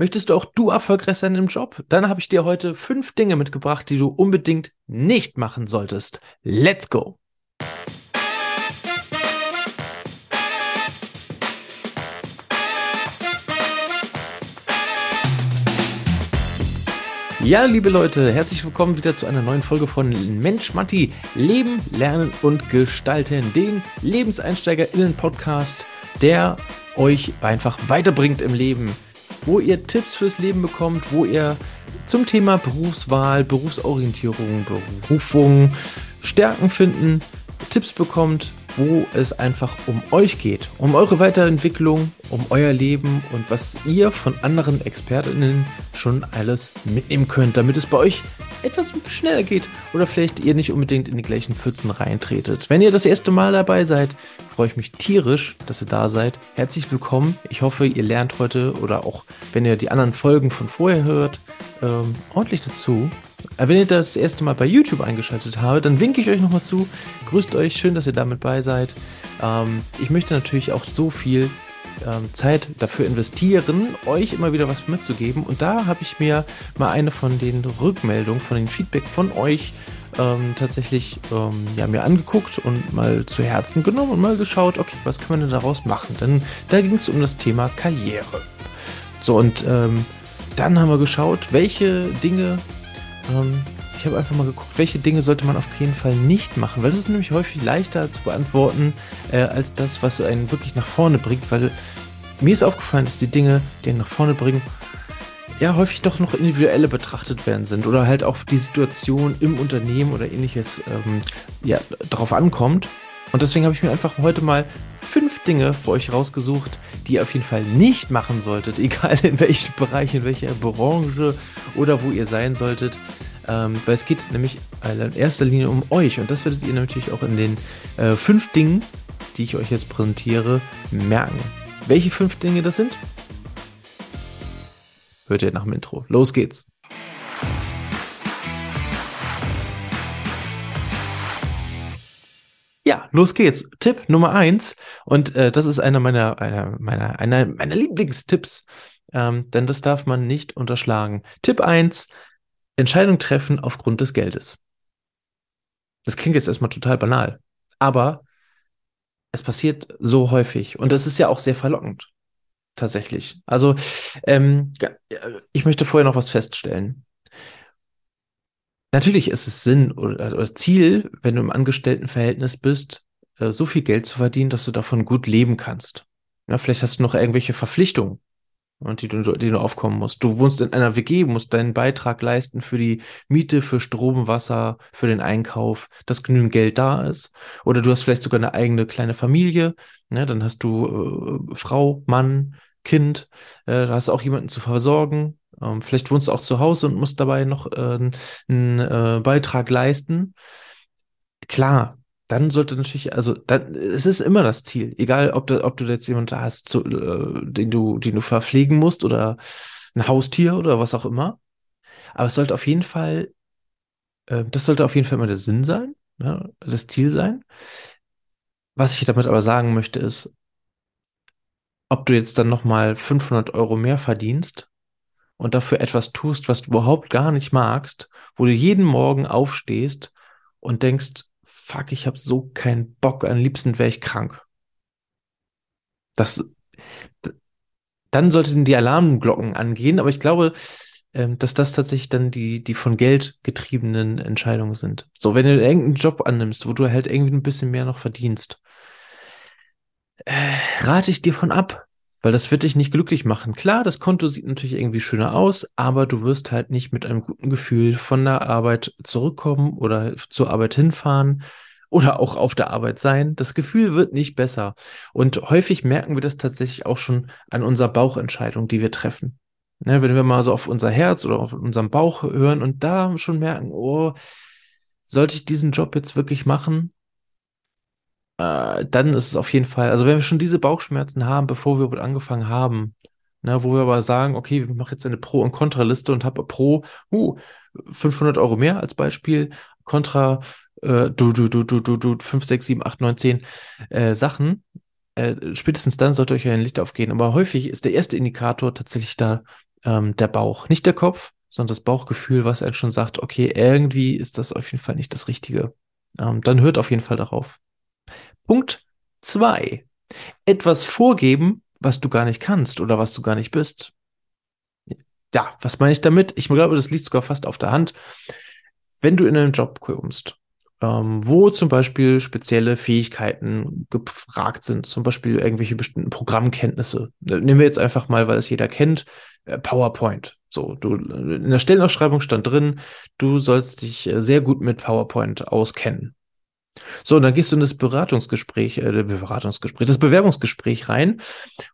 Möchtest du auch du erfolgreich sein im Job? Dann habe ich dir heute fünf Dinge mitgebracht, die du unbedingt nicht machen solltest. Let's go! Ja, liebe Leute, herzlich willkommen wieder zu einer neuen Folge von Mensch Matti, Leben, Lernen und Gestalten, den LebenseinsteigerInnen-Podcast, der euch einfach weiterbringt im Leben wo ihr Tipps fürs Leben bekommt, wo ihr zum Thema Berufswahl, Berufsorientierung, Berufung, Stärken finden, Tipps bekommt, wo es einfach um euch geht, um eure Weiterentwicklung, um euer Leben und was ihr von anderen Expertinnen schon alles mitnehmen könnt, damit es bei euch etwas schneller geht oder vielleicht ihr nicht unbedingt in die gleichen Pfützen reintretet. Wenn ihr das erste Mal dabei seid, freue ich mich tierisch, dass ihr da seid. Herzlich willkommen. Ich hoffe, ihr lernt heute oder auch wenn ihr die anderen Folgen von vorher hört, ähm, ordentlich dazu. Äh, wenn ihr das erste Mal bei YouTube eingeschaltet habt, dann winke ich euch nochmal zu. Grüßt euch, schön, dass ihr damit bei seid. Ähm, ich möchte natürlich auch so viel ähm, Zeit dafür investieren, euch immer wieder was mitzugeben. Und da habe ich mir mal eine von den Rückmeldungen, von den Feedback von euch ähm, tatsächlich ähm, ja, mir angeguckt und mal zu Herzen genommen und mal geschaut, okay, was kann man denn daraus machen? Denn da ging es um das Thema Karriere. So, und ähm, dann haben wir geschaut, welche Dinge ähm, ich habe einfach mal geguckt, welche Dinge sollte man auf jeden Fall nicht machen, weil das ist nämlich häufig leichter zu beantworten äh, als das, was einen wirklich nach vorne bringt, weil mir ist aufgefallen, dass die Dinge, die einen nach vorne bringen, ja häufig doch noch individuelle betrachtet werden sind oder halt auch die Situation im Unternehmen oder ähnliches ähm, ja, darauf ankommt. Und deswegen habe ich mir einfach heute mal fünf Dinge für euch rausgesucht, die ihr auf jeden Fall nicht machen solltet, egal in welchem Bereich, in welcher Branche oder wo ihr sein solltet. Ähm, weil es geht nämlich in erster Linie um euch und das werdet ihr natürlich auch in den äh, fünf Dingen, die ich euch jetzt präsentiere, merken. Welche fünf Dinge das sind? Hört ihr nach dem Intro. Los geht's. Ja, los geht's. Tipp Nummer eins. Und äh, das ist einer meiner, einer meiner, einer meiner Lieblingstipps. Ähm, denn das darf man nicht unterschlagen. Tipp eins: Entscheidung treffen aufgrund des Geldes. Das klingt jetzt erstmal total banal, aber es passiert so häufig und das ist ja auch sehr verlockend. Tatsächlich. Also, ähm, ich möchte vorher noch was feststellen. Natürlich ist es Sinn oder, Ziel, wenn du im Angestelltenverhältnis bist, äh, so viel Geld zu verdienen, dass du davon gut leben kannst. Ja, vielleicht hast du noch irgendwelche Verpflichtungen, und die du, die du aufkommen musst. Du wohnst in einer WG, musst deinen Beitrag leisten für die Miete, für Strom, Wasser, für den Einkauf, dass genügend Geld da ist. Oder du hast vielleicht sogar eine eigene kleine Familie. Ne? Dann hast du äh, Frau, Mann, Kind. Äh, da hast du auch jemanden zu versorgen. Ähm, vielleicht wohnst du auch zu Hause und musst dabei noch äh, einen äh, Beitrag leisten. Klar, dann sollte natürlich, also dann, es ist immer das Ziel, egal ob du, ob du jetzt jemanden hast, zu, äh, den du, den du verpflegen musst oder ein Haustier oder was auch immer. Aber es sollte auf jeden Fall, äh, das sollte auf jeden Fall immer der Sinn sein, ne, das Ziel sein. Was ich damit aber sagen möchte ist, ob du jetzt dann nochmal 500 Euro mehr verdienst und dafür etwas tust, was du überhaupt gar nicht magst, wo du jeden Morgen aufstehst und denkst, fuck, ich habe so keinen Bock, am liebsten wäre ich krank. Das, dann sollten die Alarmglocken angehen, aber ich glaube, ähm, dass das tatsächlich dann die, die von Geld getriebenen Entscheidungen sind. So, wenn du irgendeinen Job annimmst, wo du halt irgendwie ein bisschen mehr noch verdienst, äh, rate ich dir von ab, weil das wird dich nicht glücklich machen. Klar, das Konto sieht natürlich irgendwie schöner aus, aber du wirst halt nicht mit einem guten Gefühl von der Arbeit zurückkommen oder zur Arbeit hinfahren oder auch auf der Arbeit sein. Das Gefühl wird nicht besser. Und häufig merken wir das tatsächlich auch schon an unserer Bauchentscheidung, die wir treffen. Ne, wenn wir mal so auf unser Herz oder auf unseren Bauch hören und da schon merken, oh, sollte ich diesen Job jetzt wirklich machen? Äh, dann ist es auf jeden Fall, also wenn wir schon diese Bauchschmerzen haben, bevor wir angefangen haben, ne, wo wir aber sagen, okay, wir machen jetzt eine Pro- und Kontraliste und habe Pro, uh, 500 Euro mehr als Beispiel, Kontra, äh, du, du, du, du, du, du, 5, 6, 7, 8, 9, 10 äh, Sachen, äh, spätestens dann sollte euch ein Licht aufgehen. Aber häufig ist der erste Indikator tatsächlich da ähm, der Bauch, nicht der Kopf, sondern das Bauchgefühl, was einem schon sagt, okay, irgendwie ist das auf jeden Fall nicht das Richtige. Ähm, dann hört auf jeden Fall darauf. Punkt zwei: Etwas vorgeben, was du gar nicht kannst oder was du gar nicht bist. Ja, was meine ich damit? Ich glaube, das liegt sogar fast auf der Hand. Wenn du in einen Job kommst ähm, wo zum Beispiel spezielle Fähigkeiten gefragt sind, zum Beispiel irgendwelche bestimmten Programmkenntnisse. Nehmen wir jetzt einfach mal, weil es jeder kennt, äh, PowerPoint. So, du, in der Stellenausschreibung stand drin, du sollst dich äh, sehr gut mit PowerPoint auskennen. So, dann gehst du in das Beratungsgespräch, äh, Beratungsgespräch, das Bewerbungsgespräch rein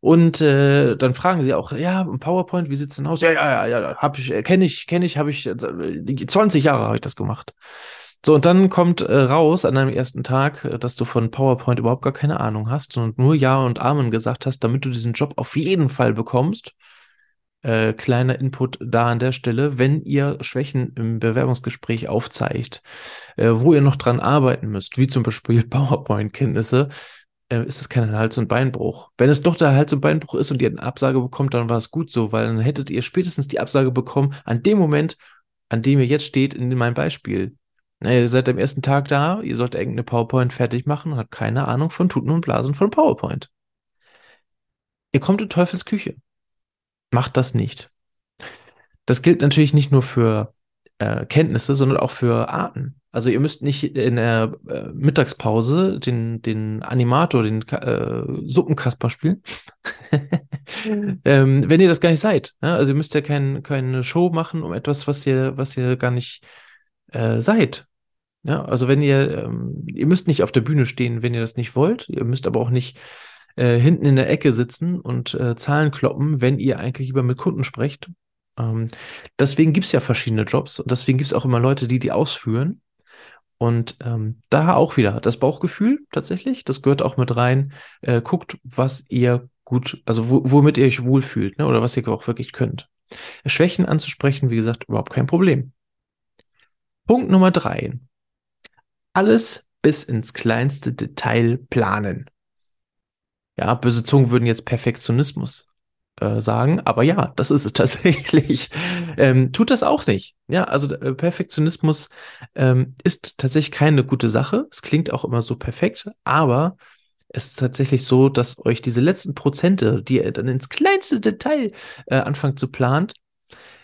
und äh, dann fragen sie auch, ja, PowerPoint, wie sieht's denn aus? Ja, ja, ja, ja, hab ich, äh, kenne ich, kenne ich, habe ich, äh, 20 Jahre habe ich das gemacht. So, und dann kommt äh, raus an deinem ersten Tag, äh, dass du von PowerPoint überhaupt gar keine Ahnung hast und nur Ja und Amen gesagt hast, damit du diesen Job auf jeden Fall bekommst. Äh, kleiner Input da an der Stelle, wenn ihr Schwächen im Bewerbungsgespräch aufzeigt, äh, wo ihr noch dran arbeiten müsst, wie zum Beispiel PowerPoint-Kenntnisse, äh, ist es kein Hals- und Beinbruch. Wenn es doch der Hals- und Beinbruch ist und ihr eine Absage bekommt, dann war es gut so, weil dann hättet ihr spätestens die Absage bekommen an dem Moment, an dem ihr jetzt steht in meinem Beispiel. Ihr seid am ersten Tag da, ihr sollt irgendeine PowerPoint fertig machen und habt keine Ahnung von Tuten und Blasen von PowerPoint. Ihr kommt in Teufels Küche. Macht das nicht. Das gilt natürlich nicht nur für äh, Kenntnisse, sondern auch für Arten. Also ihr müsst nicht in der äh, Mittagspause den, den Animator, den äh, Suppenkasper spielen, ähm, wenn ihr das gar nicht seid. Ne? Also ihr müsst ja kein, keine Show machen um etwas, was ihr, was ihr gar nicht äh, seid. Ja, also wenn ihr, ähm, ihr müsst nicht auf der Bühne stehen, wenn ihr das nicht wollt. Ihr müsst aber auch nicht äh, hinten in der Ecke sitzen und äh, Zahlen kloppen, wenn ihr eigentlich lieber mit Kunden sprecht. Ähm, deswegen gibt es ja verschiedene Jobs und deswegen gibt es auch immer Leute, die die ausführen. Und ähm, da auch wieder das Bauchgefühl tatsächlich, das gehört auch mit rein. Äh, guckt, was ihr gut, also womit ihr euch wohlfühlt ne, oder was ihr auch wirklich könnt. Schwächen anzusprechen, wie gesagt, überhaupt kein Problem. Punkt Nummer drei alles bis ins kleinste Detail planen. Ja, böse Zungen würden jetzt Perfektionismus äh, sagen, aber ja, das ist es tatsächlich. Ähm, tut das auch nicht. Ja, also äh, Perfektionismus ähm, ist tatsächlich keine gute Sache. Es klingt auch immer so perfekt, aber es ist tatsächlich so, dass euch diese letzten Prozente, die ihr dann ins kleinste Detail äh, anfangt zu planen,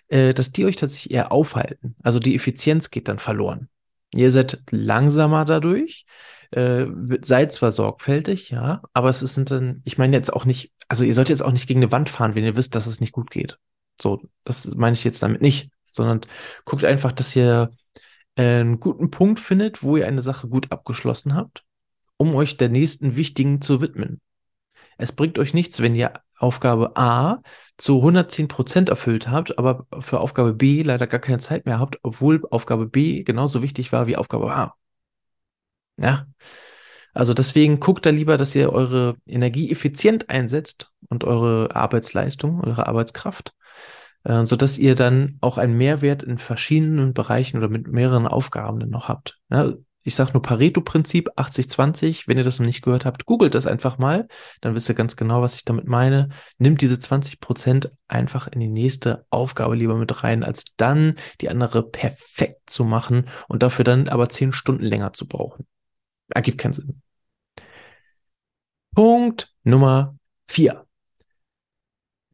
äh, dass die euch tatsächlich eher aufhalten. Also die Effizienz geht dann verloren. Ihr seid langsamer dadurch, äh, seid zwar sorgfältig, ja, aber es sind dann, ich meine jetzt auch nicht, also ihr sollt jetzt auch nicht gegen eine Wand fahren, wenn ihr wisst, dass es nicht gut geht. So, das meine ich jetzt damit nicht, sondern guckt einfach, dass ihr äh, einen guten Punkt findet, wo ihr eine Sache gut abgeschlossen habt, um euch der nächsten wichtigen zu widmen. Es bringt euch nichts, wenn ihr Aufgabe A zu 110 Prozent erfüllt habt, aber für Aufgabe B leider gar keine Zeit mehr habt, obwohl Aufgabe B genauso wichtig war wie Aufgabe A. Ja. Also deswegen guckt da lieber, dass ihr eure Energie effizient einsetzt und eure Arbeitsleistung, eure Arbeitskraft, äh, sodass ihr dann auch einen Mehrwert in verschiedenen Bereichen oder mit mehreren Aufgaben dann noch habt. Ja, ich sage nur Pareto-Prinzip 80-20. Wenn ihr das noch nicht gehört habt, googelt das einfach mal. Dann wisst ihr ganz genau, was ich damit meine. Nimmt diese 20 Prozent einfach in die nächste Aufgabe lieber mit rein, als dann die andere perfekt zu machen und dafür dann aber 10 Stunden länger zu brauchen. Ergibt keinen Sinn. Punkt Nummer 4.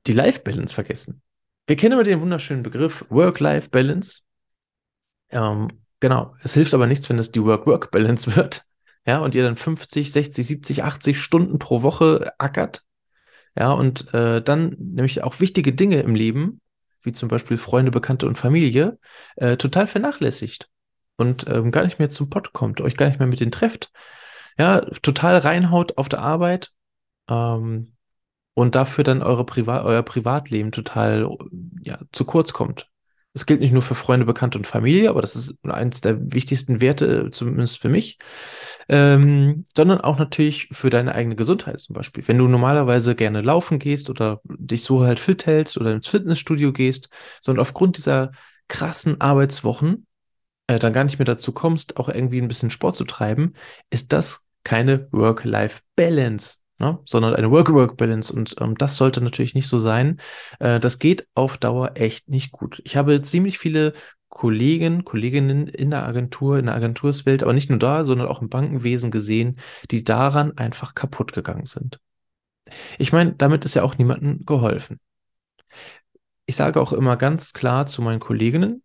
Die Life-Balance vergessen. Wir kennen immer den wunderschönen Begriff Work-Life-Balance. Ähm, Genau. Es hilft aber nichts, wenn es die Work-Work-Balance wird. Ja, und ihr dann 50, 60, 70, 80 Stunden pro Woche ackert. Ja, und äh, dann nämlich auch wichtige Dinge im Leben, wie zum Beispiel Freunde, Bekannte und Familie, äh, total vernachlässigt und ähm, gar nicht mehr zum Pott kommt, euch gar nicht mehr mit denen trefft. Ja, total reinhaut auf der Arbeit ähm, und dafür dann eure Privat euer Privatleben total ja, zu kurz kommt. Das gilt nicht nur für Freunde, Bekannte und Familie, aber das ist eines der wichtigsten Werte, zumindest für mich, ähm, sondern auch natürlich für deine eigene Gesundheit zum Beispiel. Wenn du normalerweise gerne laufen gehst oder dich so halt fit hältst oder ins Fitnessstudio gehst, sondern aufgrund dieser krassen Arbeitswochen äh, dann gar nicht mehr dazu kommst, auch irgendwie ein bisschen Sport zu treiben, ist das keine Work-Life-Balance. ne? sondern eine Work-Work-Balance. Und ähm, das sollte natürlich nicht so sein. Äh, das geht auf Dauer echt nicht gut. Ich habe ziemlich viele Kollegen, Kolleginnen in der Agentur, in der Agenturswelt, aber nicht nur da, sondern auch im Bankenwesen gesehen, die daran einfach kaputt gegangen sind. Ich meine, damit ist ja auch niemandem geholfen. Ich sage auch immer ganz klar zu meinen Kolleginnen,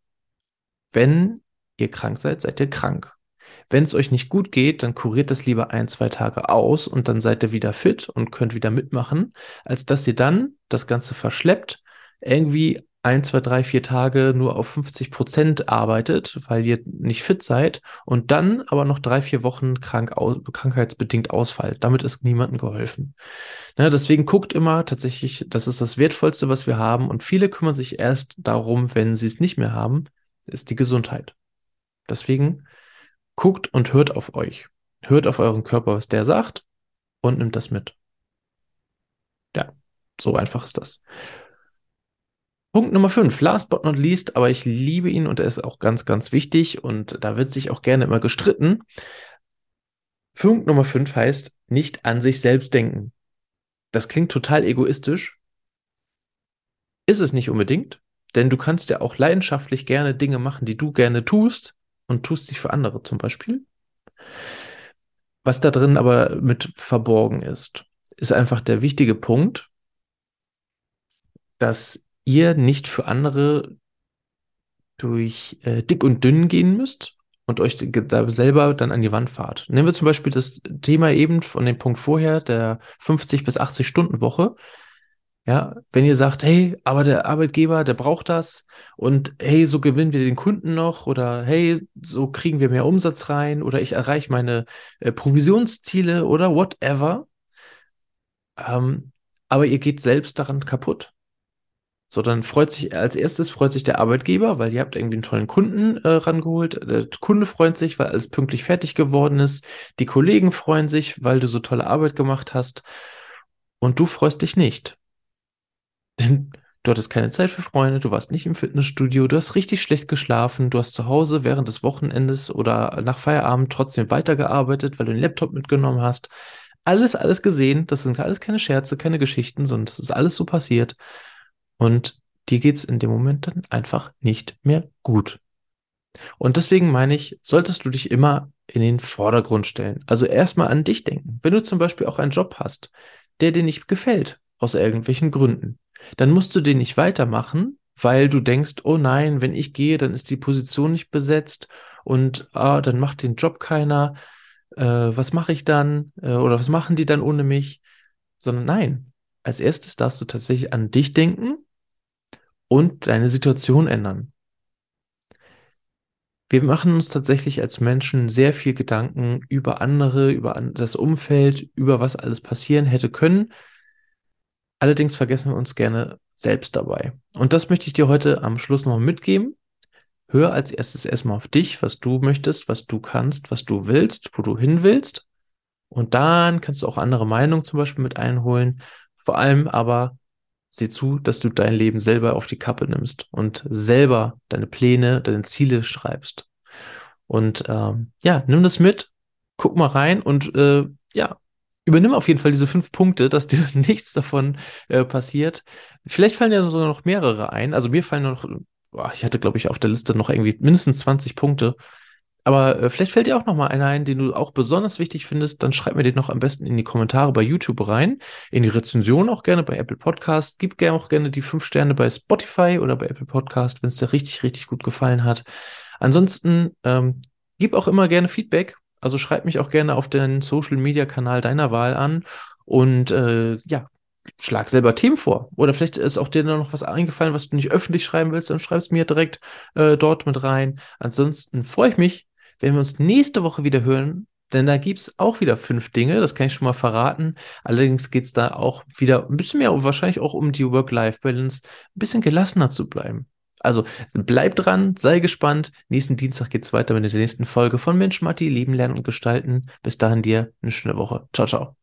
wenn ihr krank seid, seid ihr krank. Wenn es euch nicht gut geht, dann kuriert das lieber ein, zwei Tage aus und dann seid ihr wieder fit und könnt wieder mitmachen, als dass ihr dann das Ganze verschleppt, irgendwie ein, zwei, drei, vier Tage nur auf 50 Prozent arbeitet, weil ihr nicht fit seid und dann aber noch drei, vier Wochen krank aus, krankheitsbedingt ausfallt. Damit ist niemandem geholfen. Ja, deswegen guckt immer tatsächlich, das ist das Wertvollste, was wir haben und viele kümmern sich erst darum, wenn sie es nicht mehr haben, ist die Gesundheit. Deswegen guckt und hört auf euch. Hört auf euren Körper, was der sagt und nimmt das mit. Ja, so einfach ist das. Punkt Nummer 5, last but not least, aber ich liebe ihn und er ist auch ganz, ganz wichtig und da wird sich auch gerne immer gestritten. Punkt Nummer 5 heißt, nicht an sich selbst denken. Das klingt total egoistisch. Ist es nicht unbedingt, denn du kannst ja auch leidenschaftlich gerne Dinge machen, die du gerne tust und tust sie für andere zum Beispiel. Was da drin aber mit verborgen ist, ist einfach der wichtige Punkt, dass ihr nicht für andere durch äh, dick und dünn gehen müsst und euch da selber dann an die Wand fahrt. Nehmen wir zum Beispiel das Thema eben von dem Punkt vorher, der 50 bis 80 Stunden Woche. Ja, wenn ihr sagt, hey, aber der Arbeitgeber, der braucht das und hey, so gewinnen wir den Kunden noch oder hey, so kriegen wir mehr Umsatz rein oder ich erreiche meine äh, Provisionsziele oder whatever. Ähm, aber ihr geht selbst daran kaputt. So, dann freut sich als erstes freut sich der Arbeitgeber, weil ihr habt irgendwie einen tollen Kunden äh, rangeholt. Der Kunde freut sich, weil alles pünktlich fertig geworden ist. Die Kollegen freuen sich, weil du so tolle Arbeit gemacht hast. Und du freust dich nicht. Denn du hattest keine Zeit für Freunde, du warst nicht im Fitnessstudio, du hast richtig schlecht geschlafen, du hast zu Hause während des Wochenendes oder nach Feierabend trotzdem weitergearbeitet, weil du den Laptop mitgenommen hast. Alles, alles gesehen. Das sind alles keine Scherze, keine Geschichten, sondern das ist alles so passiert. Und dir geht es in dem Moment dann einfach nicht mehr gut. Und deswegen meine ich, solltest du dich immer in den Vordergrund stellen. Also erstmal an dich denken. Wenn du zum Beispiel auch einen Job hast, der dir nicht gefällt, aus irgendwelchen Gründen, dann musst du den nicht weitermachen, weil du denkst, oh nein, wenn ich gehe, dann ist die Position nicht besetzt und ah, dann macht den Job keiner. Äh, was mache ich dann? Äh, oder was machen die dann ohne mich? Sondern nein, als erstes darfst du tatsächlich an dich denken und deine Situation ändern. Wir machen uns tatsächlich als Menschen sehr viel Gedanken über andere, über das Umfeld, über was alles passieren hätte können. Allerdings vergessen wir uns gerne selbst dabei. Und das möchte ich dir heute am Schluss noch mitgeben. Hör als erstes erstmal auf dich, was du möchtest, was du kannst, was du willst, wo du hin willst. Und dann kannst du auch andere Meinungen zum Beispiel mit einholen. Vor allem aber sieh zu, dass du dein Leben selber auf die Kappe nimmst und selber deine Pläne, deine Ziele schreibst. Und ähm, ja, nimm das mit, guck mal rein und äh, ja, übernimm auf jeden Fall diese fünf Punkte, dass dir nichts davon äh, passiert. Vielleicht fallen dir sogar noch mehrere ein. Also mir fallen noch, boah, ich hatte, glaube ich, auf der Liste noch irgendwie mindestens 20 Punkte. Aber äh, vielleicht fällt dir auch noch mal einer ein, den du auch besonders wichtig findest. Dann schreib mir den noch am besten in die Kommentare bei YouTube rein, in die Rezension auch gerne bei Apple Podcast. Gib gerne auch gerne die fünf Sterne bei Spotify oder bei Apple Podcast, wenn es dir richtig, richtig gut gefallen hat. Ansonsten ähm, gib auch immer gerne Feedback. Also schreib mich auch gerne auf den Social Media Kanal deiner Wahl an und äh, ja, schlag selber Themen vor. Oder vielleicht ist auch dir noch was eingefallen, was du nicht öffentlich schreiben willst, dann schreib es mir direkt äh, dort mit rein. Ansonsten freue ich mich, wenn wir uns nächste Woche wieder hören, denn da gibt es auch wieder fünf Dinge, das kann ich schon mal verraten. Allerdings geht es da auch wieder ein bisschen mehr, wahrscheinlich auch um die Work-Life-Balance, ein bisschen gelassener zu bleiben. Also bleib dran, sei gespannt. Nächsten Dienstag geht es weiter mit der nächsten Folge von Mensch Matti, Leben, Lernen und Gestalten. Bis dahin dir eine schöne Woche. Ciao, ciao.